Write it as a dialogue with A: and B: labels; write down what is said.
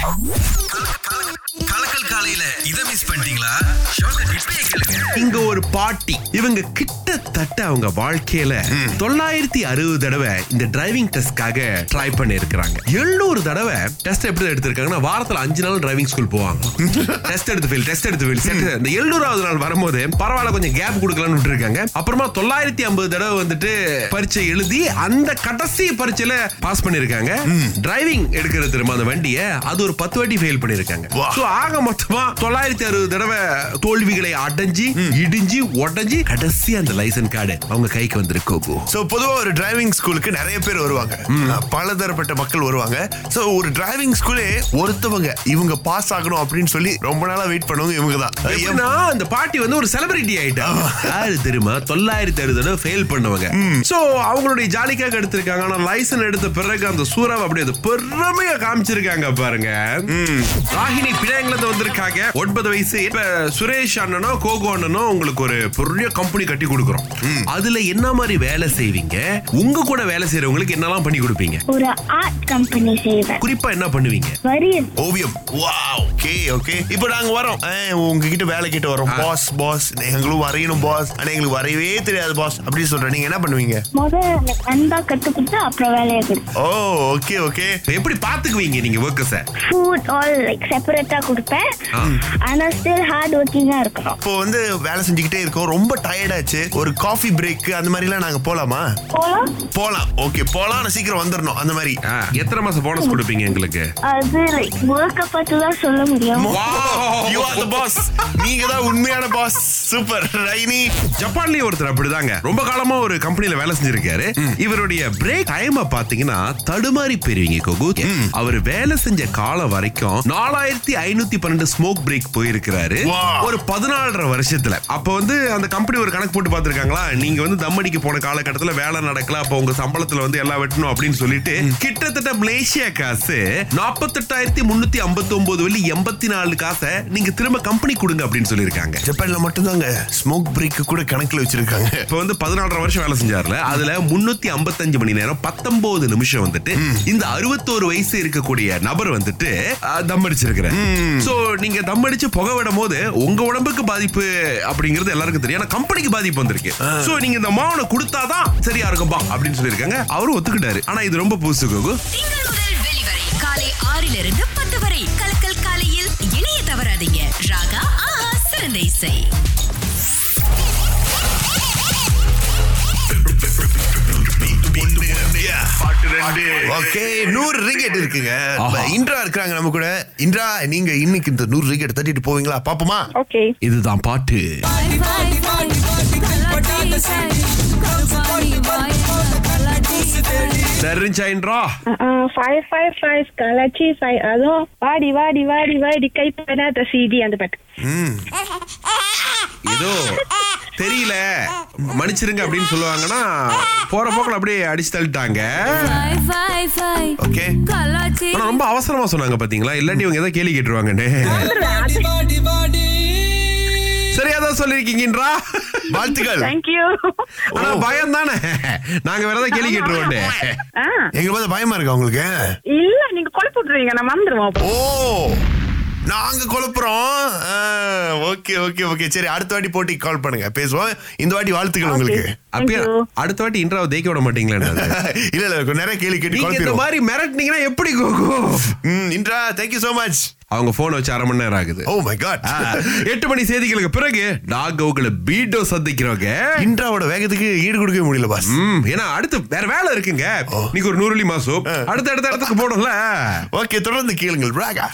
A: கலக்கல் காலையில இத மிஸ் பண்ணிட்டீங்களா?
B: இங்க ஒரு பாட்டி. இவங்க கிட்டத்தட்ட அவங்க வாழ்க்கையில தொள்ளாயிரத்தி அறுபது தடவை இந்த டிரைவிங் டெஸ்ட்காக ட்ரை பண்ணி இருக்கிறாங்க எழுநூறு தடவை டெஸ்ட் எப்படி எடுத்திருக்காங்கன்னா வாரத்துல அஞ்சு நாள் டிரைவிங் ஸ்கூல் போவாங்க. டெஸ்ட் எடுத்து ஃபெயில் டெஸ்ட் எடுத்து ஃபெயில் இந்த எழுநூறாவது நாள் வரும்போது பரவாயில்ல கொஞ்சம் கேப் கொடுக்கலாம்னு விட்டுருக்காங்க. அப்புறமா தொள்ளாயிரத்தி ஐம்பது தடவை வந்துட்டு பரீட்சை எழுதி அந்த கடைசி பரீட்சையில பாஸ் பண்ணிருக்காங்க டிரைவிங் எடுக்கிறது திரும்ப அந்த வண்டியை அது ஒரு பத்து வாட்டி ஃபெயில் பண்ணிருக்காங்க ஆக மொத்தமா தொள்ளாயிரத்தி அறுபது தடவை தோல்விகளை அடைஞ்சு இடிஞ்சு உடஞ்சி கடைசி அந்த லைசன்ஸ் கார்டு அவங்க கைக்கு வந்திருக்கு
C: சோ பொதுவா ஒரு டிரைவிங் ஸ்கூலுக்கு நிறைய பேர் வருவாங்க. பலதரப்பட்ட மக்கள் வருவாங்க. சோ ஒரு டிரைவிங் ஸ்கூலே ஒருத்தவங்க இவங்க பாஸ் ஆகணும் அப்படின்னு சொல்லி ரொம்ப நாளா வெயிட் பண்ணவங்க இவங்க தான்.
B: எப்படின்னா, அந்த பாட்டி வந்து ஒரு செலிபிரிட்டி ஆயிட்டா. யாரு தெரியுமா? தொள்ளாயிரத்தி அறுபது தடவை ஃபெயில் பண்ணவங்க. சோ அவங்களுடைய ஜாலிக்காக எடுத்திருக்காங்க. ஆனா லைசன் எடுத்த பிறகு அந்த சூறாவை அப்படியே பெருமையா காமிச்சிருக்காங்க பாருங்க. ராகினி பினாங்கல இருந்து வந்திருக்காங்க ஒன்பது வயசு இப்ப சுரேஷ் அண்ணனோ கோகோ அண்ணனோ உங்களுக்கு ஒரு பெரிய கம்பெனி கட்டி கொடுக்குறோம். அதுல என்ன மாதிரி வேலை செய்வீங்க? உங்க கூட வேலை செய்யறவங்களுக்கு என்னெல்லாம் பண்ணி கொடுப்பீங்க?
D: ஒரு ஆர்ட் கம்பெனி செய்வேன்.
B: குறிப்பா என்ன பண்ணுவீங்க?
C: ஓவியம். ஓகே ஓகே இப்போ நாங்க வரோம். உங்ககிட்ட வேலை கிட்ட வரோம் பாஸ் பாஸ் எங்களும் வரையணும் பாஸ் ஆனா எங்களுக்கு வரையவே தெரியாது பாஸ் அப்படின்னு சொல்றேன். நீங்க என்ன பண்ணுவீங்க?
D: முதல்ல அன்பா கத்துக்கிட்டு அப்புறம் வேலையை கொடுப்பேன்
C: ஓ ஓகே ஓகே
B: எப்படி பாத்துக்குவீங்க நீங்க ஒர்க்கர்ஸ
D: ஃபுட் ஆல் லைக் செப்பரேட்டா கொடுப்பேன். ஆனா ஸ்டில் ஹார்ட் ஒர்க்கிங்கா இருக்கணும்.
C: இப்போ வந்து வேலை செஞ்சுக்கிட்டே இருக்கோம். ரொம்ப டயர்டாச்சு ஒரு காஃபி பிரேக் அந்த மாதிரிலாம் நாங்க போலாமா?
D: போலாம்.
C: போலாம். ஓகே போலாம். சீக்கிரம் வந்துடணும் அந்த மாதிரி.
B: ஆ, எத்தனை மாசம் போனஸ் கொடுப்பீங்க எங்களுக்கு?
D: அது லைக் ஒர்க்கை பார்த்து தான் சொல்ல முடியும்.
C: யூ ஆர் த பாஸ் நீங்க தான் உண்மையான பாஸ் சூப்பர் ரைனி.
B: ஜப்பான்லயே ஒருத்தர் அப்படிதாங்க. ரொம்ப காலமா ஒரு கம்பெனில வேலை செஞ்சிருக்காரு. இவருடைய பிரேக் டைம் பாத்தீங்கன்னா தடுமாறி போயிருவீங்க கோகு. அவர் வேலை செஞ்ச காலம் வரைக்கும் நாலாயிரத்தி ஐநூத்தி பன்னெண்டு ஸ்மோக் பிரேக் போயிருக்கிறாரு. ஒரு பதினாலரை வருஷத்துல. அப்ப வந்து அந்த கம்பெனி ஒரு கணக்கு போட்டு பாத்துருக்காங்களா நீங்க வந்து தம்மடிக்கு போன காலகட்டத்துல வேலை நடக்கல அப்ப உங்க சம்பளத்துல வந்து எல்லாம் வெட்டணும் அப்படின்னு சொல்லிட்டு கிட்டத்தட்ட மலேசியா காசு நாற்பத்தெட்டாயிரத்தி முன்னூத்தி ஐம்பத்தி ஒன்பது வெள்ளி எண்பத்தி நாலு காசை நீங்க திரும்ப கம்பெனி கொடுங்க அப்படின்னு சொல்லியிருக்காங்க.
C: ஜப்பான்ல மட்டும்தாங்க ஸ்மோக் பிரேக் கூட கணக்குல வச்சிருக்காங்க.
B: இப்ப வந்து பதினாலரை வருஷம் வேலை செஞ்சாருல அதுல முன்னூத்தி ஐம்பத்தஞ்சு மணி நேரம் பத்தொன்பது நிமிஷம் வந்துட்டு இந்த அறுபத்தோரு வயசு இருக்கக்கூடிய நபர் வந்துட்டு தம் அடிச்சிருக்கிற சோ நீங்க தம் அடிச்சு புகை விடும் போது உங்க உடம்புக்கு பாதிப்பு அப்படிங்கிறது எல்லாருக்கும் தெரியும். ஆனா கம்பெனிக்கு பாதிப்பு வந்திருக்கு. சோ நீங்க இந்த மாவனை கொடுத்தாதான் சரியா இருக்கும்பா அப்படின்னு சொல்லியிருக்காங்க. அவரும் ஒத்துக்கிட்டாரு. ஆனா இது ரொம்ப புதுசு கோகு.
E: ஆறிலிருந்து பத்து வரை. கலக்கல் காலையில் இணைய தவறாதீங்க. ராகா ஆஹா சிறந்த இசை.
C: ஓகே நூறு ரிகெட் இருக்குங்க. இப்ப இன்ட்ரா இருக்கிறாங்க நம்ம கூட. இன்ட்ரா நீங்க இன்னைக்கு இந்த நூறு தட்டிட்டு போவீங்களா? பாப்போமா?
D: ஓகே.
B: இதுதான் பாட்டு. தெரிஞ்சாயின்றா
D: ஃபைவ் ஃபைவ் ஃபைவ் கலாச்சி ஃபைவ் அதுவும் வாடி வாடி வாடி வாடி கை பண்ணாத சிடி அந்த பாட்டு.
B: ஏதோ தெரியல. மன்னிச்சிருங்க அப்படின்னு சொல்லுவாங்கன்னா போற போக்குல அப்படியே அடிச்சு தள்ளிட்டாங்க.
C: ஓகே
B: ஆனா ரொம்ப அவசரமா சொன்னாங்க பாத்தீங்களா? இல்லாட்டி இவங்க ஏதோ கேள்வி கேட்டுருவாங்கன்னு சரியா தான் சொல்லிருக்கீங்கன்றா
C: வாழ்த்துக்கள்.
D: தேங்க்யூ
B: ஆனா பயம் தானே நாங்க வேற ஏதாவது கேள்வி கேட்டுருவோம்
C: எங்க பார்த்து பயமா இருக்கா உங்களுக்கு?
D: இல்ல நீங்க குழப்பி விட்டுருவீங்க நான் மறந்துடுவோம்
C: ஓ. நாங்க குழப்புறோம். Okay okay okay. சரி அடுத்த வாட்டி போட்டி கால் பண்ணுங்க. பேசுவோம். இந்த வாட்டி வாழ்த்துக்கள் உங்களுக்கு.
B: அப்பயே
D: Thank you.
B: அடுத்த வாட்டி இன்ட்ராவை தேய்க்க விட மாட்டீங்களா
C: இல்ல இல்ல கொஞ்சம் நிறைய கேள்வி கேட்டு
B: இந்த மாதிரி மிரட்டினீங்கன்னா எப்படி
C: ம், இன்ட்ரா தேங்க்யூ சோ மச்
B: அவங்க போன் வச்சு அரை மணி நேரம் ஆகுது.
C: ஓ மை காட்
B: எட்டு மணி செய்திகளுக்கு பிறகு டாகவுகளை பீட்டோ சந்திக்கிறவங்க
C: இன்ட்ராவோட வேகத்துக்கு ஈடு கொடுக்கவே முடியல பாஸ்
B: ஏன்னா அடுத்து வேற வேலை இருக்குங்க. நீங்க ஒரு நூறுலி மாசம். அடுத்த அடுத்த இடத்துக்கு போடும்ல
C: ஓகே தொடர்ந்து கேளுங்கள். ராகா.